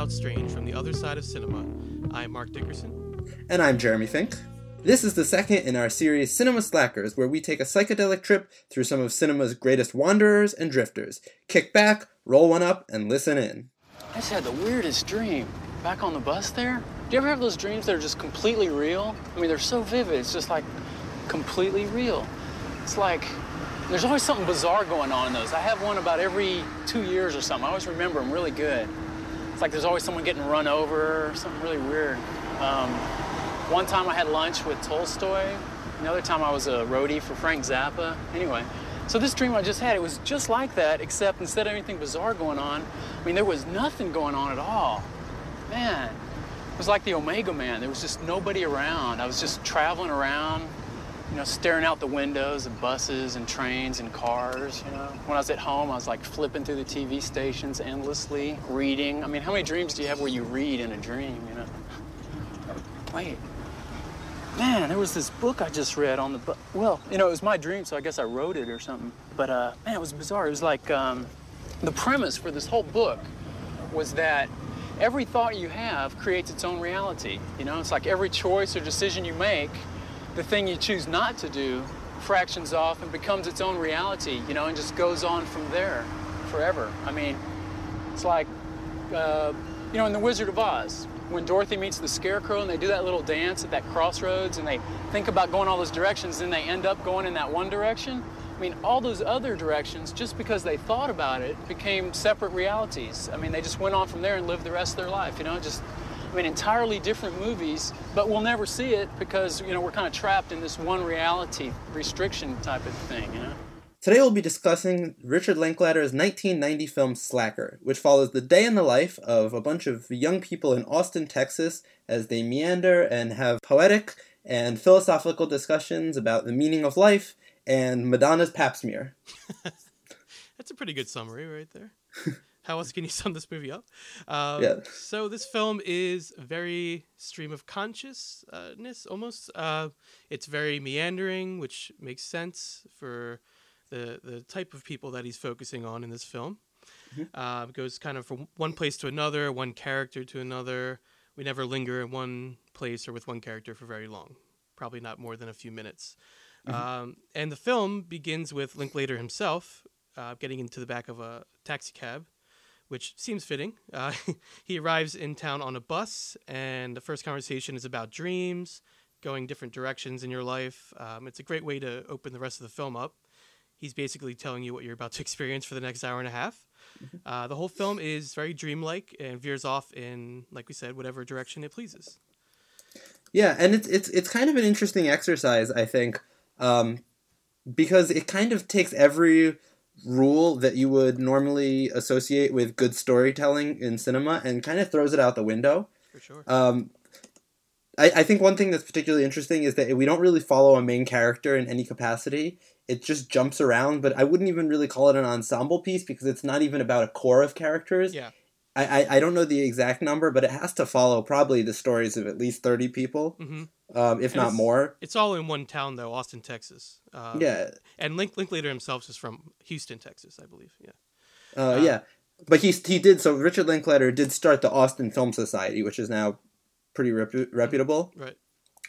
out strange from the other side of cinema. I'm Mark Dickerson. And I'm Jeremy Fink. This is the second in our series Cinema Slackers, where we take a psychedelic trip through some of cinema's greatest wanderers and drifters. Kick back, roll one up, and listen in. I just had the weirdest dream. Back on the bus there. Do you ever have those dreams that are just completely real? I mean, they're so vivid. It's just like completely real. It's like there's always something bizarre going on in those. I have one about every two years or something. I always remember them really good. It's like there's always someone getting run over or something really weird. Um, one time I had lunch with Tolstoy. Another time I was a roadie for Frank Zappa. Anyway, so this dream I just had, it was just like that, except instead of anything bizarre going on, I mean, there was nothing going on at all. Man, it was like the Omega Man. There was just nobody around. I was just traveling around, you know, staring out the windows of buses and trains and cars, you know. When I was at home, I was like flipping through the TV stations endlessly, reading. I mean, how many dreams do you have where you read in a dream, you know? Wait. Man, there was this book I just read on the bu- well, you know, it was my dream, so I guess I wrote it or something. But uh, man, it was bizarre. It was like um, the premise for this whole book was that every thought you have creates its own reality. You know, it's like every choice or decision you make, the thing you choose not to do fractions off and becomes its own reality, you know, and just goes on from there forever. I mean, it's like, uh, you know, in The Wizard of Oz, when Dorothy meets the Scarecrow and they do that little dance at that crossroads and they think about going all those directions, and they end up going in that one direction. I mean, all those other directions, just because they thought about it, became separate realities. I mean, they just went on from there and lived the rest of their life, you know, just, I mean, entirely different movies, but we'll never see it because, you know, we're kind of trapped in this one reality restriction type of thing, you know? Today we'll be discussing Richard Linklater's 1990 film Slacker, which follows the day in the life of a bunch of young people in Austin, Texas, as they meander and have poetic and philosophical discussions about the meaning of life and Madonna's pap smear. That's a pretty good summary right there. How else can you sum this movie up? Um, Yeah. So this film is very stream of consciousness almost. Uh, it's very meandering, which makes sense for the the type of people that he's focusing on in this film. Uh, it goes kind of from one place to another, one character to another. We never linger in one place or with one character for very long. Probably not more than a few minutes. Um, and the film begins with Linklater himself uh, getting into the back of a taxi cab, which seems fitting. Uh, he arrives in town on a bus, and the first conversation is about dreams, going different directions in your life. Um, it's a great way to open the rest of the film up. He's basically telling you what you're about to experience for the next hour and a half. Uh, the whole film is very dreamlike and veers off in, like we said, whatever direction it pleases. Yeah, and it's it's it's kind of an interesting exercise, I think, um, because it kind of takes every rule that you would normally associate with good storytelling in cinema and kind of throws it out the window. For sure. Um, I, I think one thing that's particularly interesting is that we don't really follow a main character in any capacity. It just jumps around, but I wouldn't even really call it an ensemble piece because it's not even about a core of characters. yeah. I, I, I don't know the exact number, but it has to follow probably the stories of at least 30 people, hmm um, if And not it's- more. It's all in one town, though, Austin, Texas. Um, Yeah, And Link Linklater himself is from Houston, Texas, I believe. Yeah. uh, Uh, yeah. But he, he did, so Richard Linklater did start the Austin Film Society, which is now pretty repu- reputable. Right.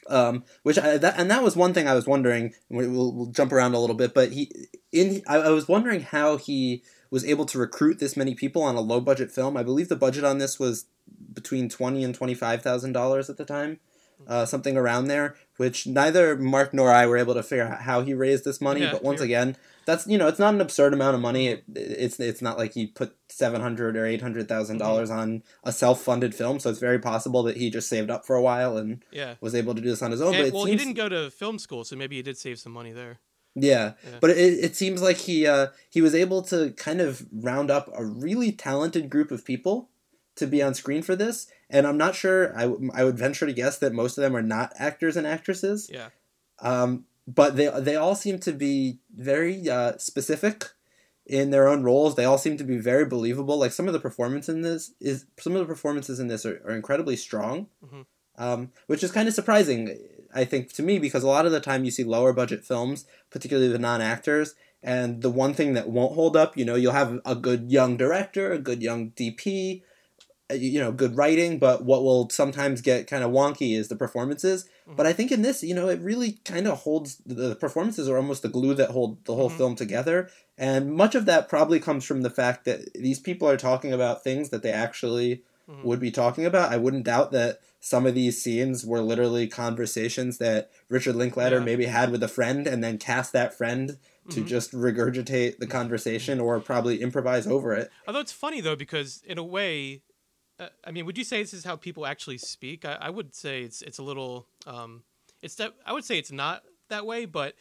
um, which I, that, and that was one thing I was wondering. we- We'll, we'll jump around a little bit, but he in I, I was wondering how he was able to recruit this many people on a low budget film. I believe the budget on this was between twenty and twenty five thousand dollars at the time, uh, something around there. Which neither Mark nor I were able to figure out how he raised this money. Yeah, but once again, that's you know it's not an absurd amount of money. It, it's it's not like he put seven hundred or eight hundred thousand dollars on a self funded film. So it's very possible that he just saved up for a while and Yeah. was able to do this on his own. And- but well, he didn't go to film school, so maybe he did save some money there. Yeah, Yeah. but it, it seems like he uh, he was able to kind of round up a really talented group of people to be on screen for this, and I'm not sure. I, w- I would venture to guess that most of them are not actors and actresses. Yeah. Um, but they they all seem to be very uh, specific in their own roles. They all seem to be very believable. Like some of the performance in this is some of the performances in this are, are incredibly strong, Mhm. um, which is kind of surprising. I think to me because a lot of the time you see lower budget films, particularly the non actors, And the one thing that won't hold up, you know, you'll have a good young director, a good young DP, uh, you know, good writing, but what will sometimes get kind of wonky is the performances. Mhm. But I think in this, you know, it really kind of holds the performances are almost the glue that hold the whole Mhm. film together. And much of that probably comes from the fact that these people are talking about things that they actually Mhm. would be talking about. I wouldn't doubt that some of these scenes were literally conversations that Richard Linklater Yeah. maybe had with a friend and then cast that friend to Mhm. just regurgitate the conversation or probably improvise over it. Although it's funny though, because in a way, uh, I mean, would you say this is how people actually speak? I, I would say it's it's a little, um, it's that I would say it's not that way, but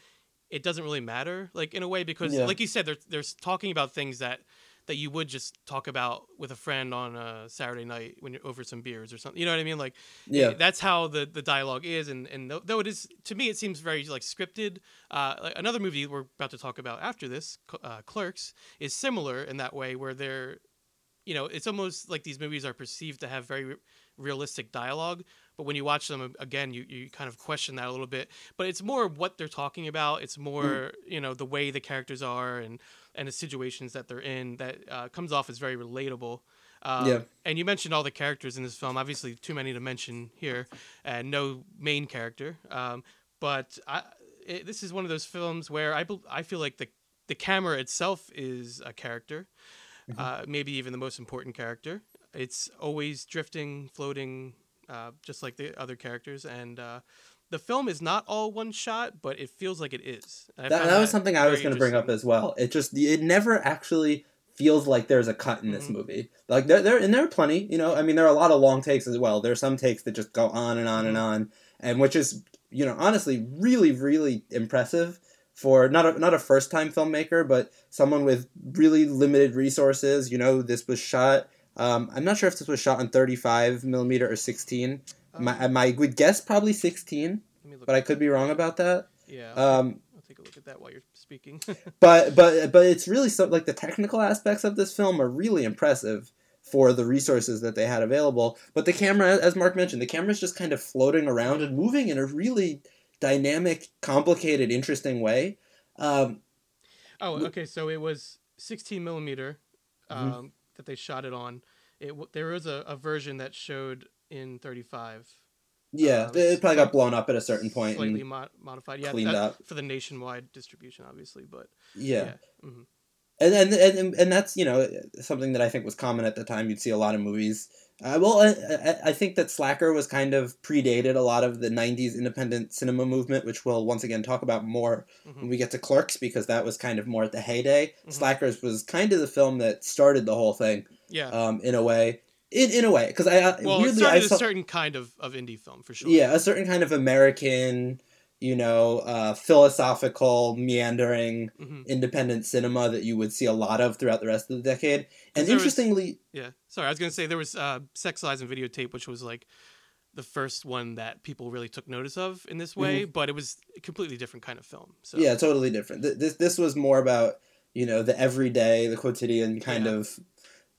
it doesn't really matter. Like in a way, because Yeah. like you said, they're they're talking about things that that you would just talk about with a friend on a Saturday night when you're over some beers or something. You know what I mean? Like Yeah. that's how the, the dialogue is and, and though, it is to me it seems very like scripted uh, like another movie we're about to talk about after this uh, clerks is similar in that way where they're you know it's almost like these movies are perceived to have very realistic dialogue but when you watch them again you, you kind of question that a little bit but it's more what they're talking about it's more you know the way the characters are and and the situations that they're in that uh, comes off as very relatable um, Yeah. and you mentioned all the characters in this film. Obviously, too many to mention here, and no main character. Um, but I, it, this is one of those films where I, I feel like the the camera itself is a character, uh, maybe even the most important character. It's always drifting, floating, uh, just like the other characters, and uh, the film is not all one shot, but it feels like it is. That, that was something I was going to bring up as well. It just it never actually feels like there's a cut in this Mhm. movie. Like there, there and there are plenty. You know, I mean, there are a lot of long takes as well. There are some takes that just go on and on and Mhm. on, and which is you know honestly really really impressive for not a not a first time filmmaker, but someone with really limited resources. You know, this was shot. Um, I'm not sure if this was shot on 35 millimeter or 16. My, Um, my would guess probably 16, let me look but I could be wrong about that. Yeah, Um, I'll take a look at that while you're speaking. but but but it's really so like the technical aspects of this film are really impressive for the resources that they had available but the camera as mark mentioned the camera's just kind of floating around and moving in a really dynamic complicated interesting way um, Oh, okay. So it was 16 millimeter um, Mhm. That they shot it on. It there was a, a version that showed in 35. yeah Uh, it probably got blown up at a certain point slightly modified. Yeah, cleaned that- up. for the nationwide distribution, obviously. But yeah, yeah, mhm. And, and and and that's you know something that I think was common at the time. You'd see a lot of movies. Uh, well, I, I, I think that Slacker was kind of predated a lot of the '90s independent cinema movement, which we'll once again talk about more Mhm. when we get to Clerks, because that was kind of more at the heyday. Mhm. Slackers was kind of the film that started the whole thing, yeah. um, in a way. In in a way, because I uh, well, it weirdly I started saw a certain kind of, of indie film for sure. yeah a certain kind of American, you know, uh, philosophical meandering Mhm. independent cinema that you would see a lot of throughout the rest of the decade. And there was- interestingly, Yeah. Sorry, I was gonna say there was uh, Sex Lies and Videotape, which was like the first one that people really took notice of in this way, but it was a completely different kind of film. So Mm-hmm. yeah, totally different. Th- This this was more about you know the everyday, the quotidian kind Yeah. of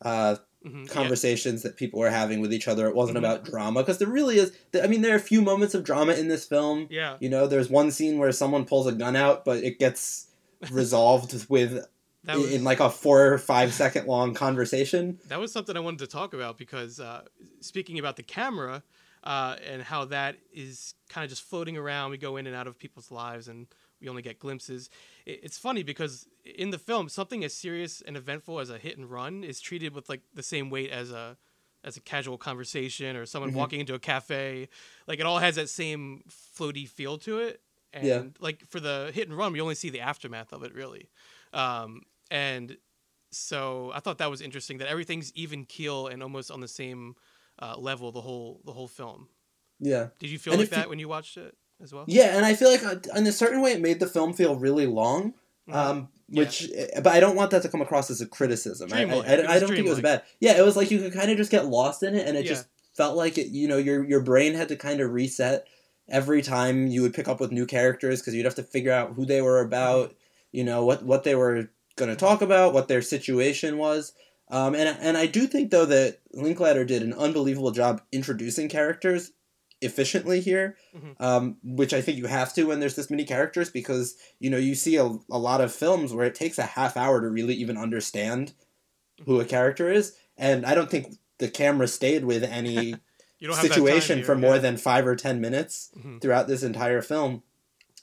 uh, mhm, yeah. conversations that people were having with each other. It wasn't Mhm. about drama because there really is. I mean, there are a few moments of drama in this film. Yeah. You know, there's one scene where someone pulls a gun out, but it gets resolved with That was in like a four or five second long conversation. that was something I wanted to talk about because uh, speaking about the camera uh, and how that is kind of just floating around, we go in and out of people's lives and we only get glimpses. It's funny because in the film, something as serious and eventful as a hit and run is treated with like the same weight as a as a casual conversation or someone Mhm. walking into a cafe. Like it all has that same floaty feel to it. And Yeah. like for the hit and run, we only see the aftermath of it really. Um, and so I thought that was interesting that everything's even keel and almost on the same uh, level the whole the whole film. Yeah. Did you feel And like if you- that when you watched it as well? Yeah, and I feel like uh, in a certain way it made the film feel really long. Mhm. Um, Yeah. which, but I don't want that to come across as a criticism. I, I, I, I don't think it was bad. Yeah, it was like you could kind of just get lost in it, and it Yeah. just felt like it. You know, your your brain had to kind of reset every time you would pick up with new characters because you'd have to figure out who they were about. Mm-hmm. You know what what they were going to talk about, what their situation was. Um, and and I do think though that Linklater did an unbelievable job introducing characters efficiently here, Mhm. um, which I think you have to when there's this many characters because you know you see a, a lot of films where it takes a half hour to really even understand who a character is, and I don't think the camera stayed with any You don't have that time situation for more yeah. than five or ten minutes Mhm. throughout this entire film,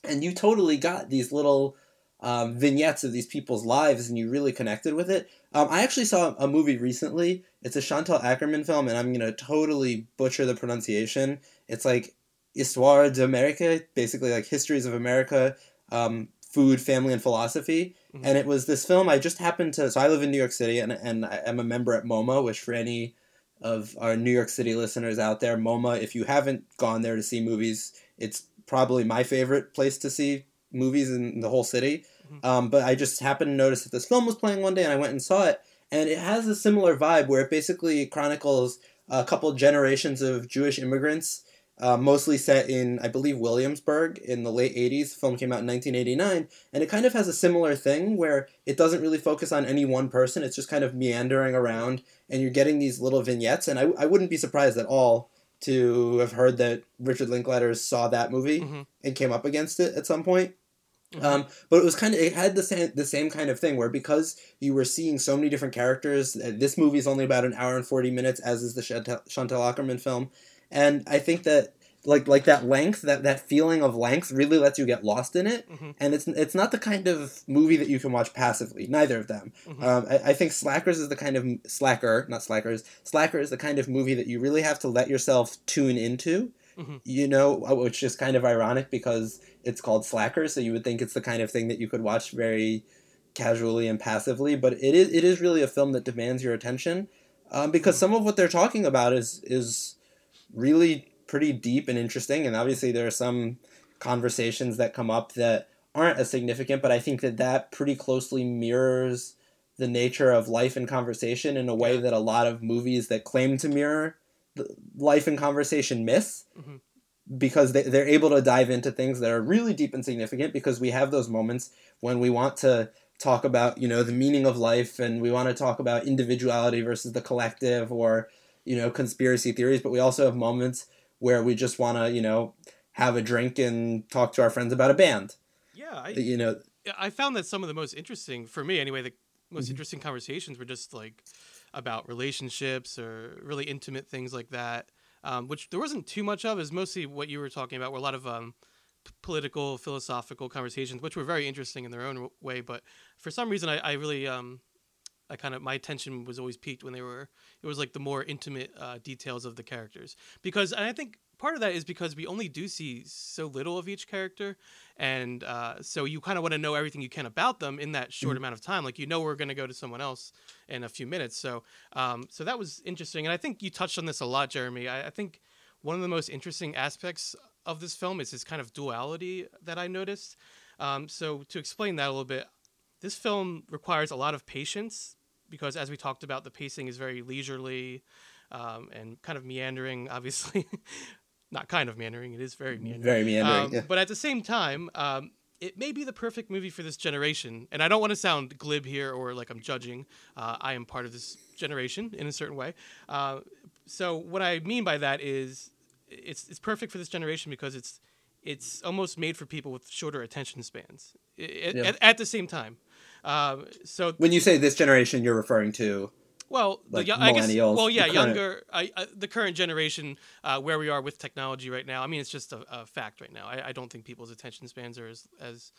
and you totally got these little um, vignettes of these people's lives, and you really connected with it. Um, I actually saw a movie recently. It's a Chantal Akerman film, and I'm gonna totally butcher the pronunciation. It's like Histoire d'Amérique, basically like histories of America, um, food, family, and philosophy. Mhm. And it was this film. I just happened to. So I live in New York City, and and I am a member at MoMA, which for any of our New York City listeners out there, MoMA, if you haven't gone there to see movies, it's probably my favorite place to see movies in the whole city. Mhm. Um, but I just happened to notice that this film was playing one day, and I went and saw it. And it has a similar vibe where it basically chronicles a couple generations of Jewish immigrants, uh, mostly set in, I believe, Williamsburg in the late 80s. The film came out in 1989. And it kind of has a similar thing where it doesn't really focus on any one person. It's just kind of meandering around, and you're getting these little vignettes. And I, I wouldn't be surprised at all to have heard that Richard Linklater saw that movie Mhm. and came up against it at some point. Mhm. Um, but it was kind of it had the same the same kind of thing where because you were seeing so many different characters. uh, This movie is only about an hour and forty minutes, as is the Chantal, Chantal Akerman film, and I think that like like that length that that feeling of length really lets you get lost in it. Mhm. And it's it's not the kind of movie that you can watch passively. Neither of them. Mhm. Um, I, I think Slackers is the kind of slacker, not Slackers. Slacker is the kind of movie that you really have to let yourself tune into. Mhm. You know, uh, which is kind of ironic because it's called slacker so you would think it's the kind of thing that you could watch very casually and passively. But it is it is really a film that demands your attention um, because some of what they're talking about is is really pretty deep and interesting. And obviously, there are some conversations that come up that aren't as significant, but I think that that pretty closely mirrors the nature of life and conversation in a way that a lot of movies that claim to mirror life and conversation miss Mhm. because they, they're able to dive into things that are really deep and significant because we have those moments when we want to talk about you know the meaning of life and we want to talk about individuality versus the collective or you know conspiracy theories but we also have moments where we just want to you know have a drink and talk to our friends about a band Yeah, I, you know I found that some of the most interesting for me anyway. The most Mhm. interesting conversations were just like about relationships or really intimate things like that, um, which there wasn't too much of. Is mostly what you were talking about, were a lot of um, p- political, philosophical conversations, which were very interesting in their own w- way. But for some reason, I, I really um, I kind of my attention was always piqued when they were it was like the more intimate uh, details of the characters. Because and I think part of that is because we only do see so little of each character. And uh, so you kind of want to know everything you can about them in that short amount of time. Like you know we're going to go to someone else in a few minutes. So um, so that was interesting. And I think you touched on this a lot Jeremy. I, I think one of the most interesting aspects of this film is this kind of duality that I noticed. Um, so to explain that a little bit this film requires a lot of patience because as we talked about the pacing is very leisurely um, and kind of meandering obviously. Not kind of meandering it is very meandering. Very meandering um, yeah. but at the same time um, it may be the perfect movie for this generation and i don't want to sound glib here or like i'm judging uh, i am part of this generation in a certain way. Uh, so what i mean by that is it's, it's perfect for this generation because it's it's almost made for people with shorter attention spans i- i- Yeah. at, at the same time um, so when you say this generation you're referring to well, like the, I guess, well, yeah, current- younger, I, I, the current generation, uh, where we are with technology right now. I mean, it's just a, a fact right now. I, I don't think people's attention spans are as as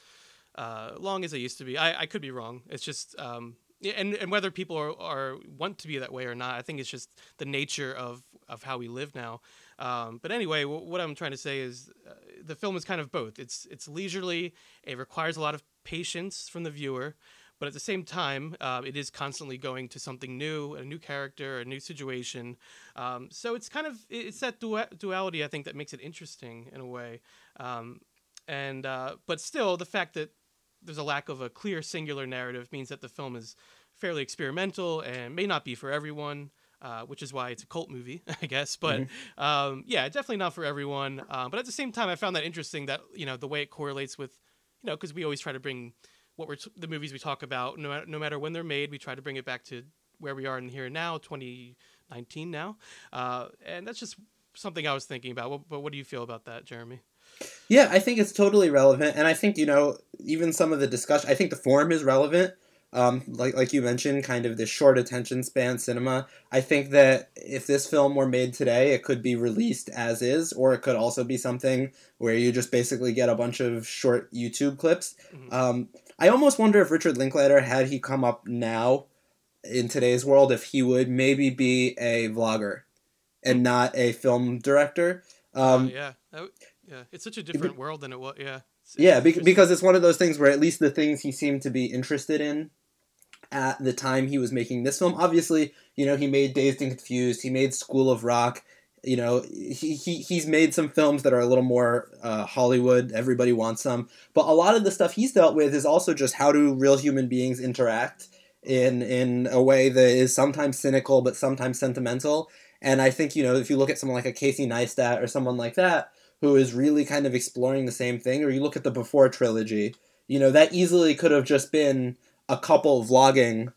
uh, long as they used to be. I, I could be wrong. It's just, um, and and whether people are, are want to be that way or not, I think it's just the nature of of how we live now. Um, but anyway, w- what I'm trying to say is, uh, the film is kind of both. It's it's leisurely. It requires a lot of patience from the viewer but at the same time, uh, it is constantly going to something new, a new character, a new situation. Um, so it's kind of it's that dua- duality I think that makes it interesting in a way. Um, and uh, but still, the fact that there's a lack of a clear singular narrative means that the film is fairly experimental and may not be for everyone. Uh, which is why it's a cult movie, I guess. But um, yeah, definitely not for everyone. Uh, but at the same time, I found that interesting that you know the way it correlates with, you know, because we always try to bring what we're t- the movies we talk about, no, no matter when they're made, we try to bring it back to where we are in here and now, 2019 now, uh, and that's just something I was thinking about. What, but what do you feel about that, Jeremy? Yeah, I think it's totally relevant, and I think you know even some of the discussion. I think the form is relevant. Um, like like you mentioned, kind of this short attention span cinema. I think that if this film were made today, it could be released as is, or it could also be something where you just basically get a bunch of short YouTube clips. Mhm. Um, I almost wonder if Richard Linklater, had he come up now in today's world, if he would maybe be a vlogger and not a film director. Um, Uh, yeah, w- yeah. It's such a different world than it was. Yeah. Yeah, because it's one of those things where at least the things he seemed to be interested in at the time he was making this film. Obviously, you know, he made Dazed and Confused. He made School of Rock. You know, he, he he's made some films that are a little more uh, Hollywood. Everybody wants some, but a lot of the stuff he's dealt with is also just how do real human beings interact in in a way that is sometimes cynical but sometimes sentimental. And I think you know if you look at someone like a Casey Neistat or someone like that who is really kind of exploring the same thing, or you look at the Before trilogy, you know that easily could have just been a couple vlogging,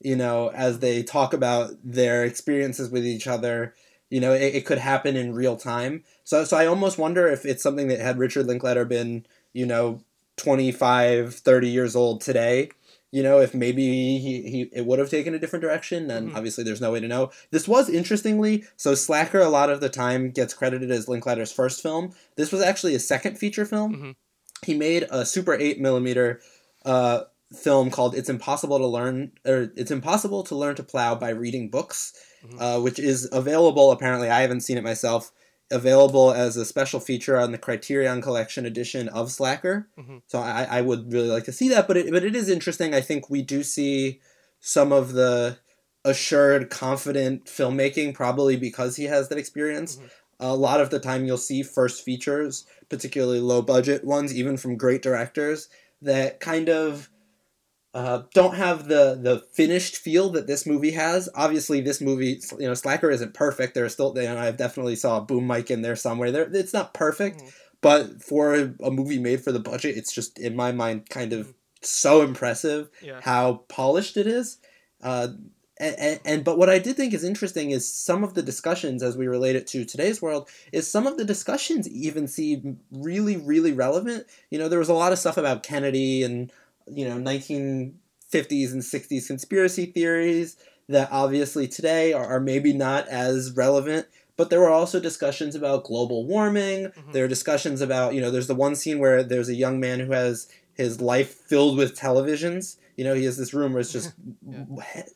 you know, as they talk about their experiences with each other. You know, it, it could happen in real time. So, so I almost wonder if it's something that had Richard Linklater been, you know, 25, 30 years old today, you know, if maybe he, he it would have taken a different direction, and Mhm. obviously there's no way to know. This was interestingly, so Slacker a lot of the time gets credited as Linklater's first film. This was actually his second feature film. Mhm. He made a super 8 millimeter uh, film called "It's Impossible to Learn" or "It's Impossible to Learn to Plow by Reading Books," Mhm. uh, which is available. Apparently, I haven't seen it myself. Available as a special feature on the Criterion Collection edition of Slacker. Mhm. So I, I would really like to see that. But it, but it is interesting. I think we do see some of the assured, confident filmmaking, probably because he has that experience. Mhm. A lot of the time, you'll see first features, particularly low budget ones, even from great directors, that kind of uh, don't have the the finished feel that this movie has. Obviously, this movie, you know, Slacker isn't perfect. There's are still, you know, I've definitely saw a boom mic in there somewhere. There, it's not perfect, Mhm. but for a movie made for the budget, it's just in my mind kind of so impressive Yeah. how polished it is. Uh, and, and, and but what I did think is interesting is some of the discussions as we relate it to today's world is some of the discussions even seem really really relevant. You know, there was a lot of stuff about Kennedy and you know 1950s and 60s conspiracy theories that obviously today are, are maybe not as relevant. But there were also discussions about global warming. Mhm. There are discussions about, you know, there's the one scene where there's a young man who has his life filled with televisions. You know, he has this room where it's just Yeah.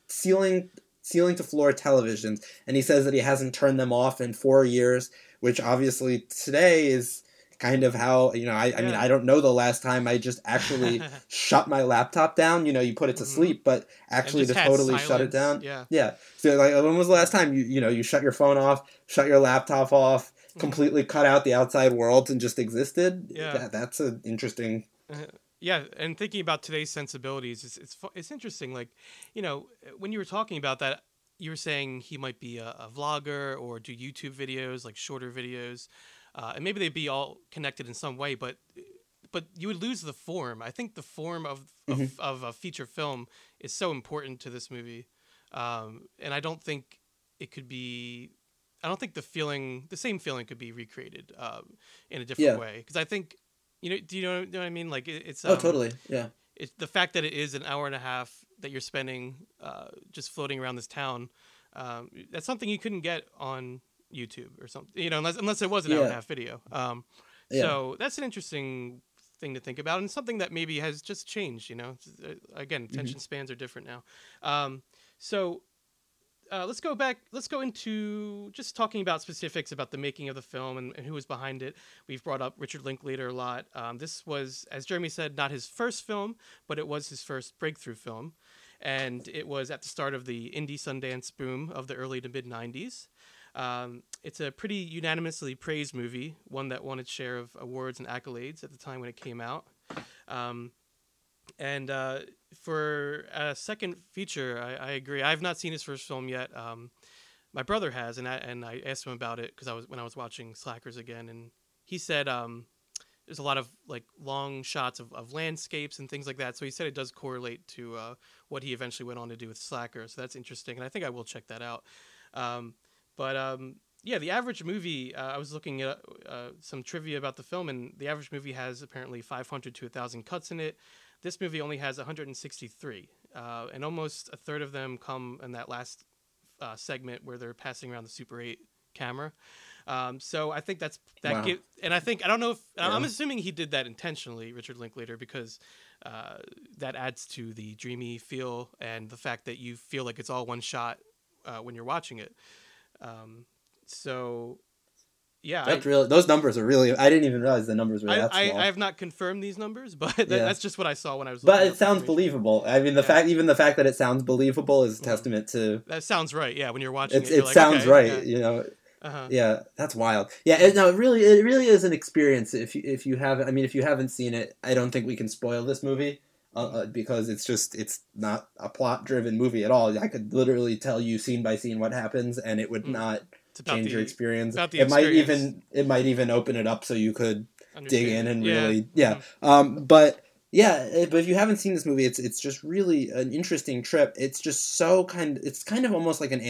ceiling ceiling to floor televisions, and he says that he hasn't turned them off in four years, which obviously today is kind of how you know. I, I mean, I don't know the last time I just actually shut my laptop down. You know, you put it to Mhm. sleep, but actually to totally shut it down. Yeah. Yeah. So like, when was the last time you you know you shut your phone off, shut your laptop off, Mhm. completely cut out the outside world and just existed? Yeah. That, that's an interesting. Yeah, and thinking about today's sensibilities, it's it's it's interesting. Like, you know, when you were talking about that, you were saying he might be a, a vlogger or do YouTube videos, like shorter videos, uh, and maybe they'd be all connected in some way. But but you would lose the form. I think the form of of, of a feature film is so important to this movie, um, and I don't think it could be. I don't think the feeling, the same feeling, could be recreated um, in a different Yeah. way. Because I think, you know, do you know, know what I mean? Like it, it's oh, um, totally. Yeah. it's the fact that it is an hour and a half that you're spending uh, just floating around this town. Um, that's something you couldn't get on YouTube or something, you know, unless unless it was an hour and a half video. Um, Yeah. So that's an interesting thing to think about, and something that maybe has just changed. You know, uh, again, Mm-hmm. attention spans are different now. Um, so uh, let's go back. Let's go into just talking about specifics about the making of the film and, and who was behind it. We've brought up Richard Linklater a lot. Um, this was, as Jeremy said, not his first film, but it was his first breakthrough film, and it was at the start of the indie Sundance boom of the early to mid '90s. Um, it's a pretty unanimously praised movie, one that won its share of awards and accolades at the time when it came out. Um, and uh, for a second feature, I, I agree. I have not seen his first film yet. Um, my brother has, and I and I asked him about it because I was when I was watching Slackers again, and he said um, there's a lot of like long shots of, of landscapes and things like that. So he said it does correlate to uh, what he eventually went on to do with Slacker. So that's interesting, and I think I will check that out. Um, but um, yeah, the average movie. Uh, I was looking at uh, some trivia about the film, and the average movie has apparently 500 to 1,000 cuts in it. This movie only has 163, uh, and almost a third of them come in that last uh, segment where they're passing around the Super 8 camera. Um, so I think that's that. Wow. Give, and I think I don't know if I'm assuming he did that intentionally, Richard Linklater, because uh, that adds to the dreamy feel and the fact that you feel like it's all one shot uh, when you're watching it. Um, so, yeah, I, That's really those numbers are really. I didn't even realize the numbers were I, that I, small. I have not confirmed these numbers, but that, Yeah. that's just what I saw when I was. but it sounds believable. I mean, the Yeah. fact even the fact that it sounds believable is a testament to. That sounds right. Yeah, when you're watching It, it like, sounds okay, right. Yeah. You know. Uh-huh. Yeah, that's wild. Yeah, it, no, it really, it really is an experience. If you, if you haven't, I mean, if you haven't seen it, I don't think we can spoil this movie uh, uh, because it's just, it's not a plot-driven movie at all. I could literally tell you scene by scene what happens, and it would Mm. not change the, your experience. it might even, it might even open it up so you could dig in and Yeah. really yeah um but yeah eh, but if you haven't seen this movie it's it's just really an interesting trip it's just so kind it's kind of almost like an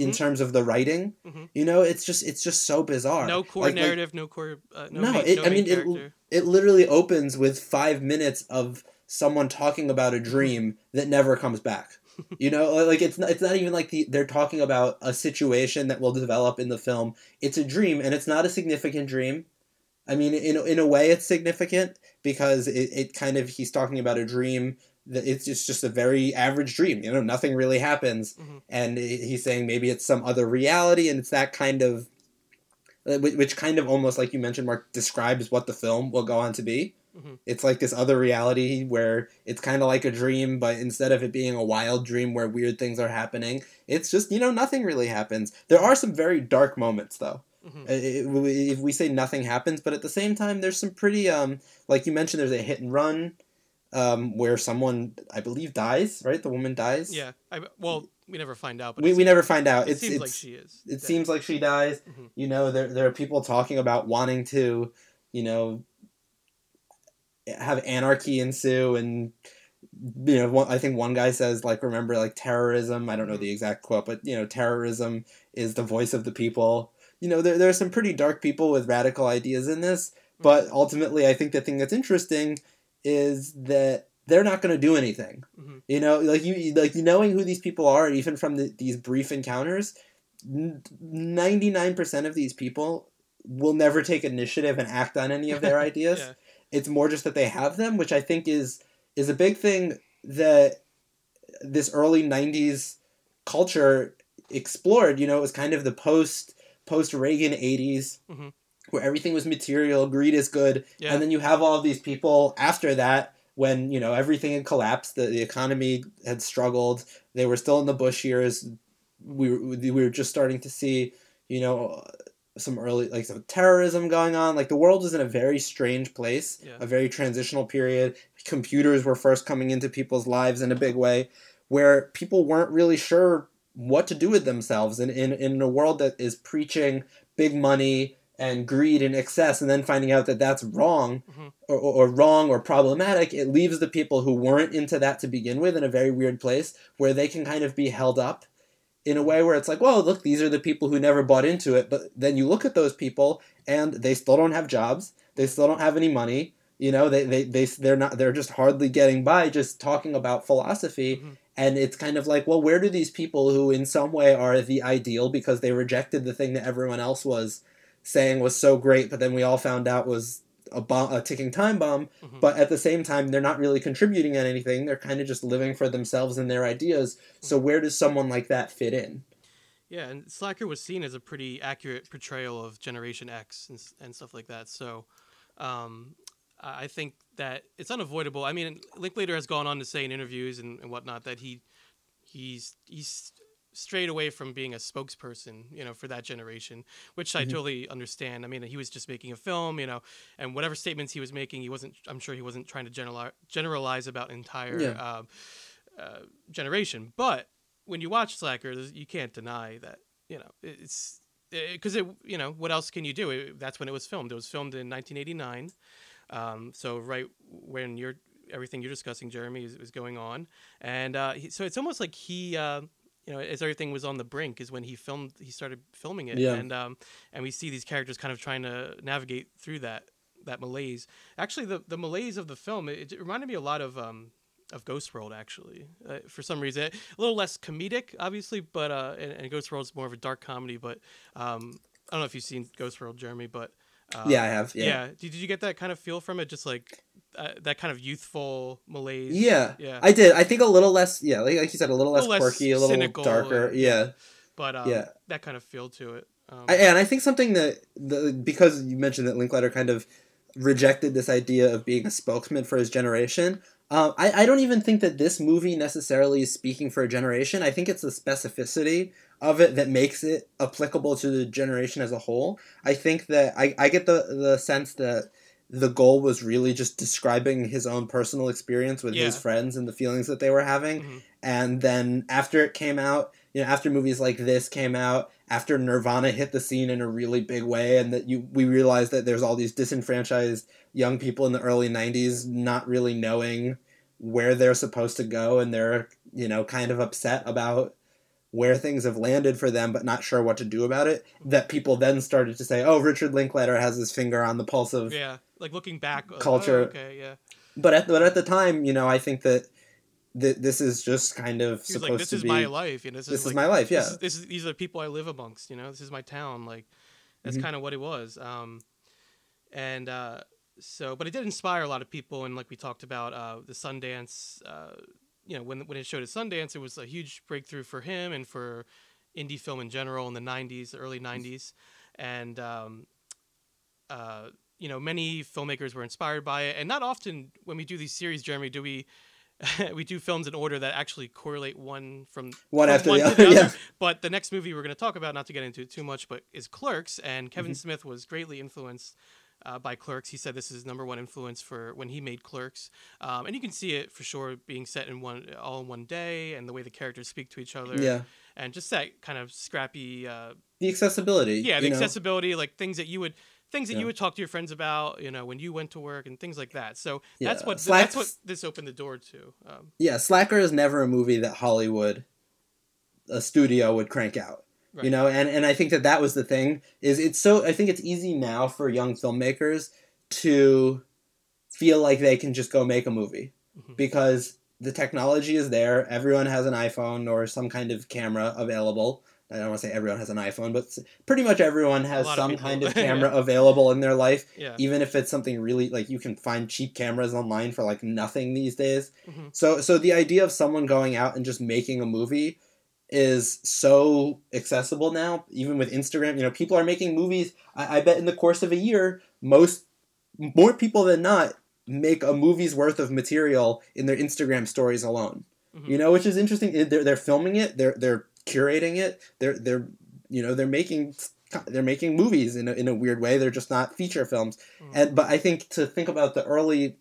anti-movie in terms of the writing Mhm. you know it's just it's just so bizarre. No core Like- like, narrative, no core. Uh, no, No, main, it- no I mean, it- it literally opens with five minutes of someone talking about a dream that never comes back. You know like it's not, it's not even like the, they're talking about a situation that will develop in the film. It's a dream and it's not a significant dream. I mean in, in a way it's significant because it, it kind of he's talking about a dream that it's just, just a very average dream you know nothing really happens Mhm. and he's saying maybe it's some other reality and it's that kind of uh, which kind of almost like you mentioned mark describes what the film will go on to be Mhm. it's like this other reality where it's kind of like a dream but instead of it being a wild dream where weird things are happening it's just you know nothing really happens there are some very dark moments though Mhm. Uh, if we say nothing happens but at the same time there's some pretty um like you mentioned there's a hit and run um where someone i believe dies right the woman dies Yeah. I, well, we never find out, but we, we never find out it it's seems it's like she is. it dead. seems like she dies. Mhm. You know, there there are people talking about wanting to, you know, have anarchy ensue, and you know, one, I think one guy says like, remember like terrorism. I don't know Mhm. the exact quote, but you know, terrorism is the voice of the people. You know, there there are some pretty dark people with radical ideas in this, but ultimately, I think the thing that's interesting is that they're not going to do anything. Mhm. You know, like you like knowing who these people are, even from the, these brief encounters, ninety nine percent of these people will never take initiative and act on any of their ideas. Yeah. It's more just that they have them, which I think is is a big thing that this early '90s culture explored. You know, it was kind of the post post Reagan '80s. Mhm. Where everything was material, greed is good, Yeah. and then you have all of these people after that when you know everything had collapsed the, the economy had struggled they were still in the bush years we were, we were just starting to see you know some early like some terrorism going on like the world was in a very strange place Yeah. a very transitional period computers were first coming into people's lives in a big way where people weren't really sure what to do with themselves and in, in a world that is preaching big money and greed and excess and then finding out that that's wrong Mhm. or, or, wrong or problematic it leaves the people who weren't into that to begin with in a very weird place where they can kind of be held up in a way where it's like well look these are the people who never bought into it but then you look at those people and they still don't have jobs they still don't have any money you know they, they, they they're not they're just hardly getting by just talking about philosophy Mhm. and it's kind of like well where do these people who in some way are the ideal because they rejected the thing that everyone else was saying was so great but then we all found out was a, bomb, a ticking time bomb Mhm. but at the same time they're not really contributing on anything they're kind of just living for themselves and their ideas so where does someone like that fit in Yeah, and Slacker was seen as a pretty accurate portrayal of Generation X and, and stuff like that. So um, I I think that it's unavoidable. I mean, Linklater has gone on to say in interviews and, and whatnot that he he's he's strayed away from being a spokesperson, you know, for that generation, which I Mhm. totally understand. I mean, he was just making a film, you know, and whatever statements he was making, he wasn't. I'm sure he wasn't trying to generalize generalize about entire Yeah. um, uh, generation. But when you watch Slacker, you can't deny that you know it's because it, you know what else can you do? It, that's when it was filmed. It was filmed in 1989. Um, so right when you're everything you're discussing, Jeremy, is, is going on, and uh, he, so it's almost like he uh, you know, as everything was on the brink, is when he filmed. He started filming it, Yeah. and um, and we see these characters kind of trying to navigate through that that malaise. Actually, the the malaise of the film it, it reminded me a lot of um of Ghost World. Actually, uh, for some reason, a little less comedic, obviously, but uh, and, and Ghost World's more of a dark comedy. But um, I don't know if you've seen Ghost World, Jeremy, but um, yeah, I have. yeah. Yeah. Did, did you get that kind of feel from it? Just like uh, that kind of youthful malaise. Yeah, Yeah. I did. I think a little less. Yeah, like, like you said, a little less little less quirky, a little cynical darker. and- yeah, but um, Yeah. that kind of feel to it. Um, I, and I think something that the because you mentioned that Linklater kind of rejected this idea of being a spokesman for his generation. Um, I, I don't even think that this movie necessarily is speaking for a generation. I think it's the specificity of it that makes it applicable to the generation as a whole. I think that I, I get the, the sense that the goal was really just describing his own personal experience with his friends and the feelings that they were having. Mhm. And then after it came out, you know, after movies like this came out, after Nirvana hit the scene in a really big way, and that you we realized that there's all these disenfranchised young people in the early '90s not really knowing where they're supposed to go, and they're you know kind of upset about where things have landed for them, but not sure what to do about it. That people then started to say, "Oh, Richard Linklater has his finger on the pulse of yeah, like looking back. like, Culture. oh, okay, yeah. but at but at the time, you know, I think that th- this is just kind of He was supposed like, "This to is be my life. You know, this, this is, is like, my life, This yeah. is, this is these are the people I live amongst. You know, this is my town. Like, that's Mhm. kind of what it was. Um, and uh, so, but it did inspire a lot of people. And like we talked about, uh, the Sundance. Uh, you know, when when it showed at Sundance, it was a huge breakthrough for him and for indie film in general in the '90s, early '90s, and um, uh, you know, many filmmakers were inspired by it. And not often when we do these series, Jeremy, do we. we do films in order that actually correlate one from One after the to other, yeah. But the next movie we're going to talk about, not to get into it too much, but is Clerks. And Kevin Mm-hmm. Smith was greatly influenced uh, by Clerks. He said this is his number one influence for when he made Clerks. Um, and you can see it for sure being set in one all in one day, and the way the characters speak to each other. Yeah. And just that kind of scrappy. Uh, the accessibility. yeah, the you know? accessibility, like things that you would. Things that Yeah. you would talk to your friends about, you know, when you went to work and things like that. So Yeah, that's what Slacks- that's what this opened the door to. Um, Yeah, Slacker is never a movie that Hollywood, a studio would crank out. You know, and and I think that that was the thing. Is it's so I think it's easy now for young filmmakers to feel like they can just go make a movie Mhm. because the technology is there. Everyone has an iPhone or some kind of camera available. I don't want to say everyone has an iPhone, but pretty much everyone has lot of some kind of Yeah. camera available in their life. yeah. Even if it's something really like you can find cheap cameras online for like nothing these days. Mhm. So so the idea of someone going out and just making a movie is so accessible now, even with Instagram. You know, people are making movies. I, I bet in the course of a year, most more people than not make a movie's worth of material in their Instagram stories alone. Mhm. You know, which is interesting. They're they're filming it. They're they're curating it. They're they're you know they're making they're making movies in a, in a weird way. They're just not feature films. Mhm. And but I think to think about the early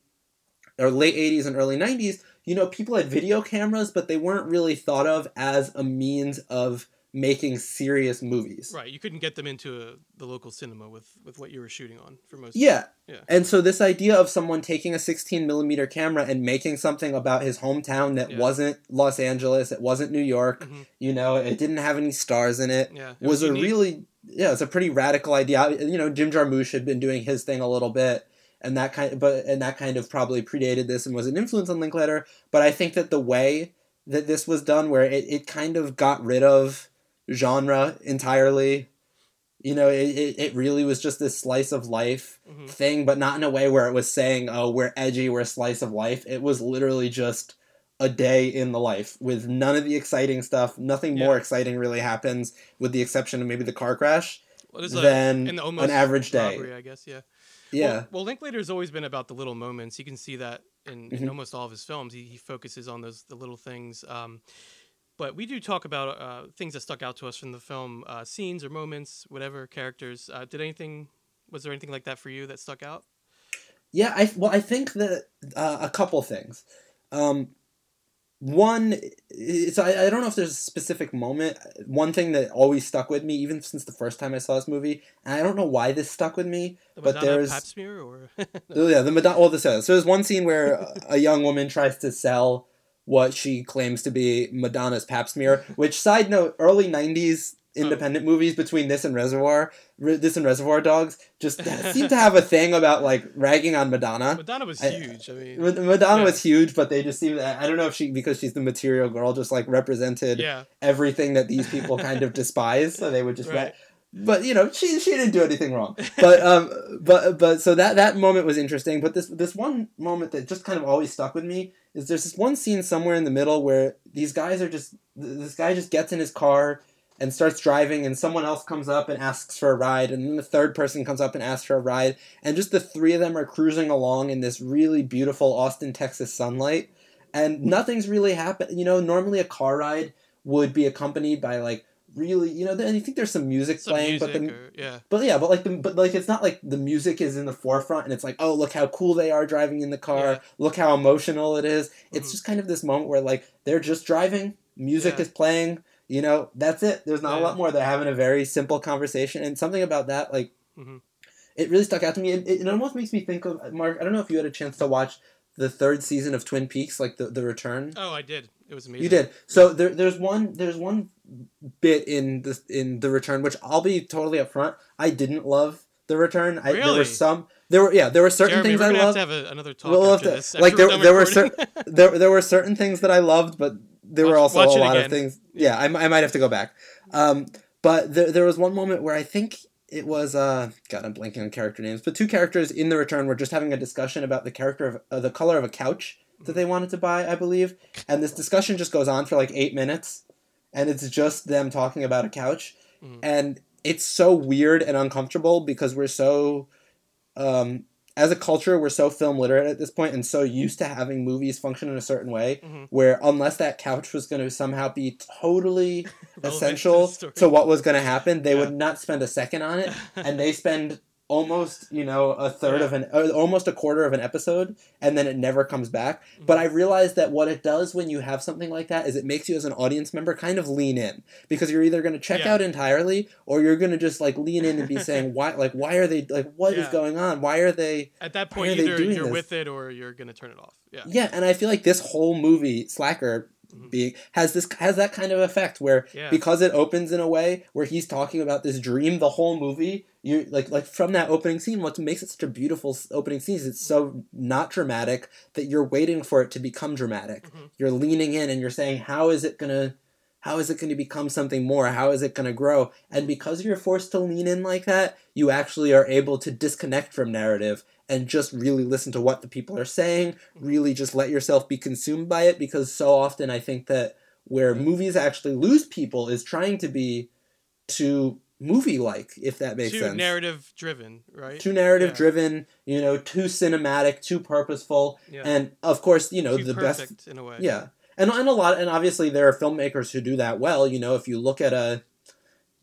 or late 80s and early 90s, you know, people had video cameras, but they weren't really thought of as a means of making serious movies. Right, you couldn't get them into a, the local cinema with with what you were shooting on for most. Yeah. Yeah. And so this idea of someone taking a 16 millimeter camera and making something about his hometown that Yeah. wasn't Los Angeles, it wasn't New York, Mhm. you know, it didn't have any stars in it, Yeah, it was a really yeah, it's a pretty radical idea. You know, Jim Jarmusch had been doing his thing a little bit, and that kind, of, but and that kind of probably predated this and was an influence on Linklater. But I think that the way that this was done, where it, it kind of got rid of genre entirely, you know, it, it, it really was just this slice of life Mhm. thing, but not in a way where it was saying, "Oh, we're edgy, we're slice of life." It was literally just a day in the life with none of the exciting stuff. Nothing Yeah. more exciting really happens, with the exception of maybe the car crash, Well, there's a- than and the an average day. robbery, I guess. Yeah. Yeah, Well, well, Linklater's always been about the little moments. You can see that in, in Mhm. almost all of his films. He, he focuses on those the little things. Um, but we do talk about uh, things that stuck out to us from the film, uh, scenes or moments, whatever characters. Uh, did anything? Was there anything like that for you that stuck out? yeah. I well, I think that uh, a couple things. Um, one, so I, I don't know if there's a specific moment. One thing that always stuck with me, even since the first time I saw this movie, and I don't know why this stuck with me, The but Madonna there's pap smear or Oh, yeah, the Madonna. Well, this. So there's one scene where a young woman tries to sell what she claims to be Madonna's pap smear. Which side note, early '90s independent movies between this and Reservoir, this and Reservoir Dogs, just seem to have a thing about like ragging on Madonna. Madonna was I- huge. I, mean, Madonna yeah. was huge, but they just seem. I don't know if she because she's the material girl, just like represented yeah, everything that these people kind of despise. So they would just. Right. But you know, she she didn't do anything wrong. But um, but but so that that moment was interesting. But this this one moment that just kind of always stuck with me is there's this one scene somewhere in the middle where these guys are just this guy just gets in his car and starts driving and someone else comes up and asks for a ride and then the third person comes up and asks for a ride and just the three of them are cruising along in this really beautiful Austin Texas sunlight and nothing's really happened you know normally a car ride would be accompanied by like really you know I think there's some music some playing music but the or, yeah, but yeah, but like the but like it's not like the music is in the forefront and it's like, oh look how cool they are driving in the car. Yeah. Look how emotional it is. It's Mhm. just kind of this moment where like they're just driving, music Yeah. is playing, you know, that's it. There's not a lot more. They're having a very simple conversation and something about that like Mhm. it really stuck out to me. It, it, it almost makes me think of Mark. I don't know if you had a chance to watch the third season of Twin Peaks, like the the return. Oh, I did. It was amazing. You did. So there, there's one there's one bit in the in the return which I'll be totally upfront. I didn't love the return. I, There were some. There were yeah. There were certain Jeremy, things I loved. have to have a, another talk We'll have after to- this. like, after we're there- there were recording. there there were certain things that I loved, but there were also a lot of things. Yeah, I, I might have to go back. Um, but there there was one moment where I think it was uh God, I'm blanking on character names, but two characters in the return were just having a discussion about the character of uh, the color of a couch that they wanted to buy, I believe, and this discussion just goes on for like eight minutes, and it's just them talking about a couch, Mhm. and it's so weird and uncomfortable because we're so um as a culture we're so film literate at this point and so used to having movies function in a certain way Mhm. where unless that couch was going to somehow be totally Relevant to essential to what was going to happen they Yeah. would not spend a second on it and they spend almost you know a third Yeah. of an uh, almost a quarter of an episode and then it never comes back Mm-hmm. but i realized that what it does when you have something like that is it makes you as an audience member kind of lean in because you're either going to check Yeah. out entirely or you're going to just like lean in and be saying why like why are they like what is Yeah. going on why are they At that point, either you're this? with it or you're gonna turn it off. Yeah. yeah and i feel like this whole movie slacker Mhm. being has this has that kind of effect where Yeah. because it opens in a way where he's talking about this dream the whole movie you like like from that opening scene what makes it such a beautiful opening scene is it's so not dramatic that you're waiting for it to become dramatic. Mhm. you're leaning in and you're saying how is it gonna how is it going to become something more? How is it going to grow? And because you're forced to lean in like that you actually are able to disconnect from narrative and just really listen to what the people are saying really just let yourself be consumed by it because so often i think that where movies actually lose people is trying to be too movie like if that makes Too sense narrative driven, right? too narrative Yeah. driven you know too cinematic too purposeful Yeah. and of course you know Too the best in a way. yeah, and and a lot, and obviously there are filmmakers who do that well. You know, if you look at a,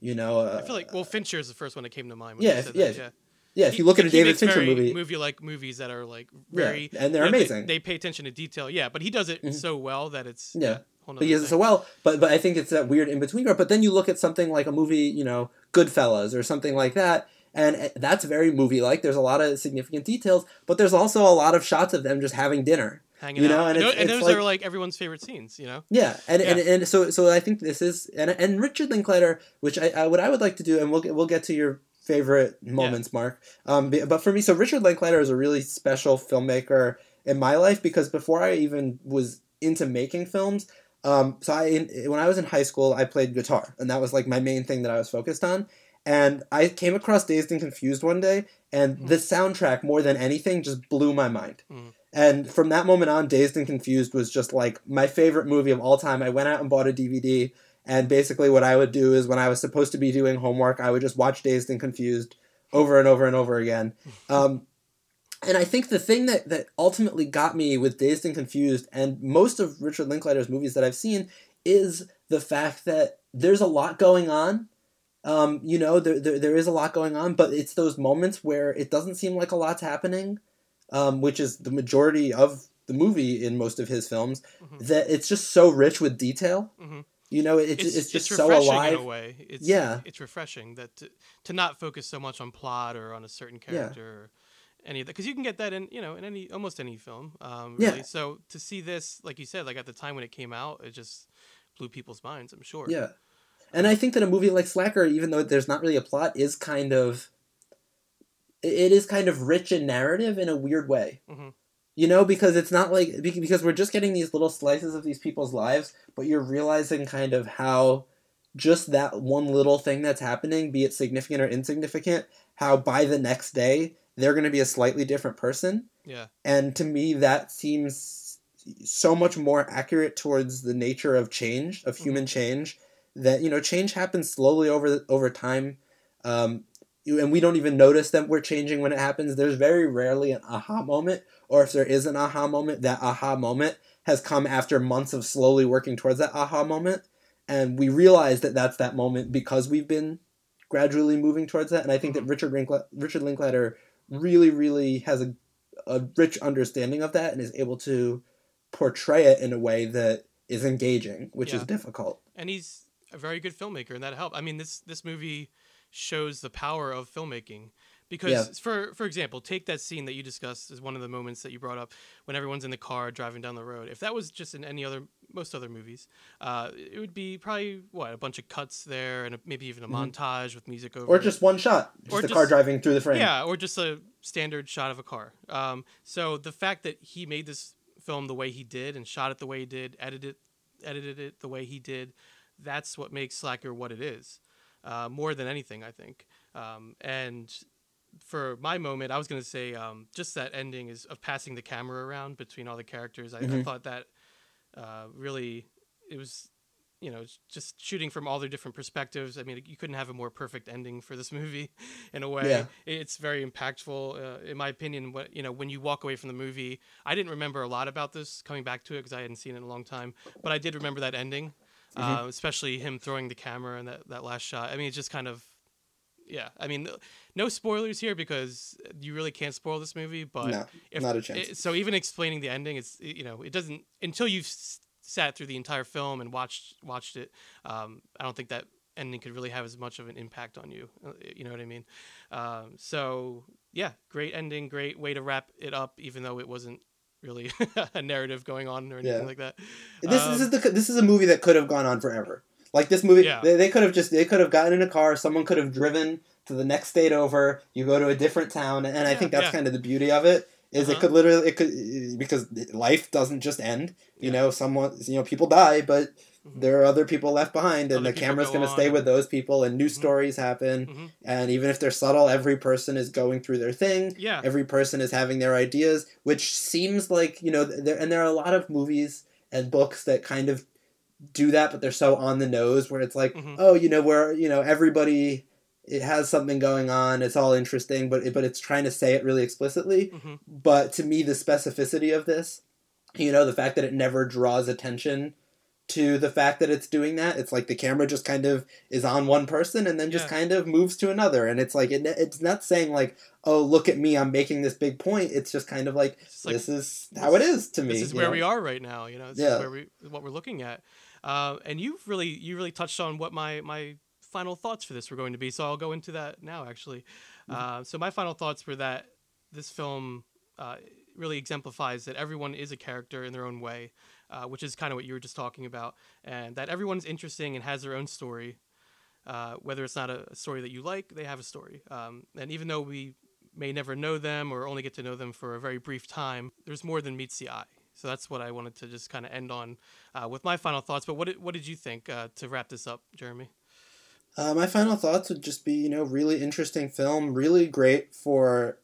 you know, a, I feel like well, Fincher is the first one that came to mind. When Yeah, yeah, that, yeah. yeah, if you look at a David Fincher movie, movie like movies that are like Yeah, very and they're you know, amazing. They, pay attention to detail. Yeah, but he does it Mhm. so well that it's Yeah. He thing. so well. But but I think it's that weird in between. But then you look at something like a movie, you know, Goodfellas or something like that. And eh, that's very movie like. There's a lot of significant details, but there's also a lot of shots of them just having dinner. hanging you know, out. and and, it's- and it's those like- are like everyone's favorite scenes. You know. Yeah, and and, Yeah. and so so I think this is and and Richard Linklater, which I, I what I would like to do, and we'll get, we'll get to your favorite moments, Mark. Um, but for me, so Richard Linklater is a really special filmmaker in my life because before I even was into making films, um, so I in, when I was in high school, I played guitar, and that was like my main thing that I was focused on. And I came across Dazed and Confused one day, and Hmm. the soundtrack more than anything just blew my mind. Mhm. And from that moment on, Dazed and Confused was just like my favorite movie of all time. I went out and bought a DVD, and basically what I would do is when I was supposed to be doing homework, I would just watch Dazed and Confused over and over and over again. Um, and I think the thing that, that ultimately got me with Dazed and Confused and most of Richard Linklater's movies that I've seen is the fact that there's a lot going on. Um, you know, there, there, there is a lot going on, but it's those moments where it doesn't seem like a lot's happening, um, which is the majority of the movie in most of his films, Mhm. that it's just so rich with detail. Mhm. You know, it's, It's, it's, just so refreshing alive. in a way. It's, Yeah. it's refreshing that to, to not focus so much on plot or on a certain Yeah. Any of that because you can get that in you know in any almost any film. Um, Yeah. So to see this, like you said, like at the time when it came out, it just blew people's minds. I'm sure. Yeah. And I think that a movie like Slacker, even though there's not really a plot, is kind of it is kind of rich in narrative in a weird way. Mhm. You know, because it's not like because we're just getting these little slices of these people's lives, but you're realizing kind of how just that one little thing that's happening, be it significant or insignificant, how by the next day they're going to be a slightly different person. Yeah. And to me, that seems so much more accurate towards the nature of change, of human change. That you know, change happens slowly over over time, um, and we don't even notice that we're changing when it happens. There's very rarely an aha moment, or if there is an aha moment, that aha moment has come after months of slowly working towards that aha moment, and we realize that that's that moment because we've been gradually moving towards that. And I think that Richard Linkla- Richard Linklater really, really has a a rich understanding of that and is able to portray it in a way that is engaging, which is difficult. and he's a very good filmmaker, and that helped. I mean, this this movie shows the power of filmmaking because, Yeah. for for example, take that scene that you discussed as one of the moments that you brought up when everyone's in the car driving down the road. If that was just in any other most other movies, uh, it would be probably what a bunch of cuts there and a, maybe even a montage with music over Mm-hmm. Or just one shot, just Or the car driving through the frame. Yeah, or just a standard shot of a car. Um, so the fact that he made this film the way he did and shot it the way he did, edited edited it the way he did, that's what makes Slacker what it is. Uh, more than anything, I think. Um, and for my moment, I was gonna say um, just that ending is of passing the camera around between all the characters. I, I thought that uh, really it was you know just shooting from all their different perspectives i mean you couldn't have a more perfect ending for this movie in a way Yeah. it's very impactful uh, in my opinion what you know when you walk away from the movie i didn't remember a lot about this coming back to it because i hadn't seen it in a long time but i did remember that ending uh, especially him throwing the camera and that, that last shot i mean it just kind of yeah i mean no spoilers here because you really can't spoil this movie but No, not a chance. it- so even explaining the ending, it's you know it doesn't until you've sat through the entire film and watched watched it. Um, I don't think that ending could really have as much of an impact on you. uh, You know what I mean? Um, so yeah, great ending, great way to wrap it up, even though it wasn't really a narrative going on or anything Yeah. like that. This, Um, this is the this is a movie that could have gone on forever. Like this movie, Yeah. they, they could have just they could have gotten in a car. Someone could have driven to the next state over. You go to a different town, and I think that's yeah. kind of the beauty of it. Is it Uh-huh. could literally it could because life doesn't just end. You know, someone you know people die, but there are other people left behind, and Mm-hmm. Other the camera's going to stay with those people, and new stories happen. Mhm. And even if they're subtle, every person is going through their thing. Yeah. Every person is having their ideas, which seems like you know, there and there are a lot of movies and books that kind of do that, but they're so on the nose where it's like, Mhm. oh, you know, where you know everybody it has something going on, it's all interesting, but it, but it's trying to say it really explicitly. Mhm. But to me, the specificity of this, you know, the fact that it never draws attention to the fact that it's doing that, it's like the camera just kind of is on one person and then just Yeah. kind of moves to another, and it's like it, it's not saying like, oh, look at me, I'm making this big point. It's just kind of like, like, this is how it is to me. this is where know? we are right now. You know, this Yeah. is where we what we're looking at. Uh, and you've really you really touched on what my my final thoughts for this were going to be. So I'll go into that now. Actually, uh, so my final thoughts were that this film uh, really exemplifies that everyone is a character in their own way, uh, which is kind of what you were just talking about, and that everyone's interesting and has their own story. Uh, whether it's not a story that you like, they have a story. Um, and even though we may never know them or only get to know them for a very brief time, there's more than meets the eye. So that's what I wanted to just kind of end on uh, with my final thoughts. But what did, what did you think uh, to wrap this up, Jeremy? Uh, my final thoughts would just be, you know, really interesting film, really great for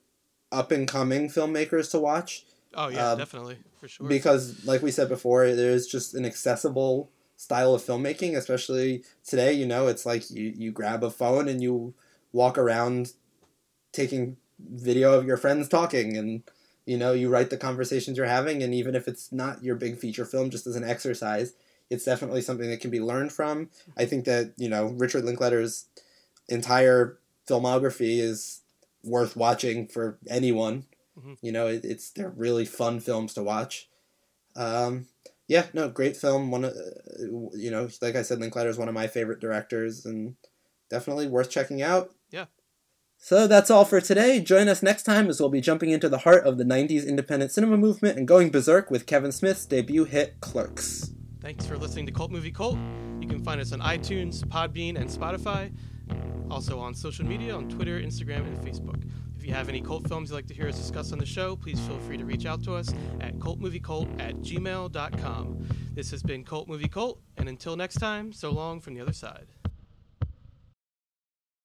up and coming filmmakers to watch Oh yeah, Um, definitely for sure. because, like we said before, there's just an accessible style of filmmaking, especially today. You know, it's like you you grab a phone and you walk around taking video of your friends talking and you know you write the conversations you're having and even if it's not your big feature film just as an exercise it's definitely something that can be learned from. I think that you know richard linklater's entire filmography is worth watching for anyone. Mhm. you know it, it's they're really fun films to watch. Um, yeah no great film. One of uh, you know like i said linklater is one of my favorite directors and definitely worth checking out So that's all for today. Join us next time as we'll be jumping into the heart of the 90s independent cinema movement and going berserk with Kevin Smith's debut hit Clerks. Thanks for listening to Cult Movie Cult. You can find us on iTunes, Podbean, and Spotify. Also on social media on Twitter, Instagram, and Facebook. If you have any cult films you'd like to hear us discuss on the show, please feel free to reach out to us at cultmoviecult at gmail.com. This has been Cult Movie Cult, and until next time, so long from the other side.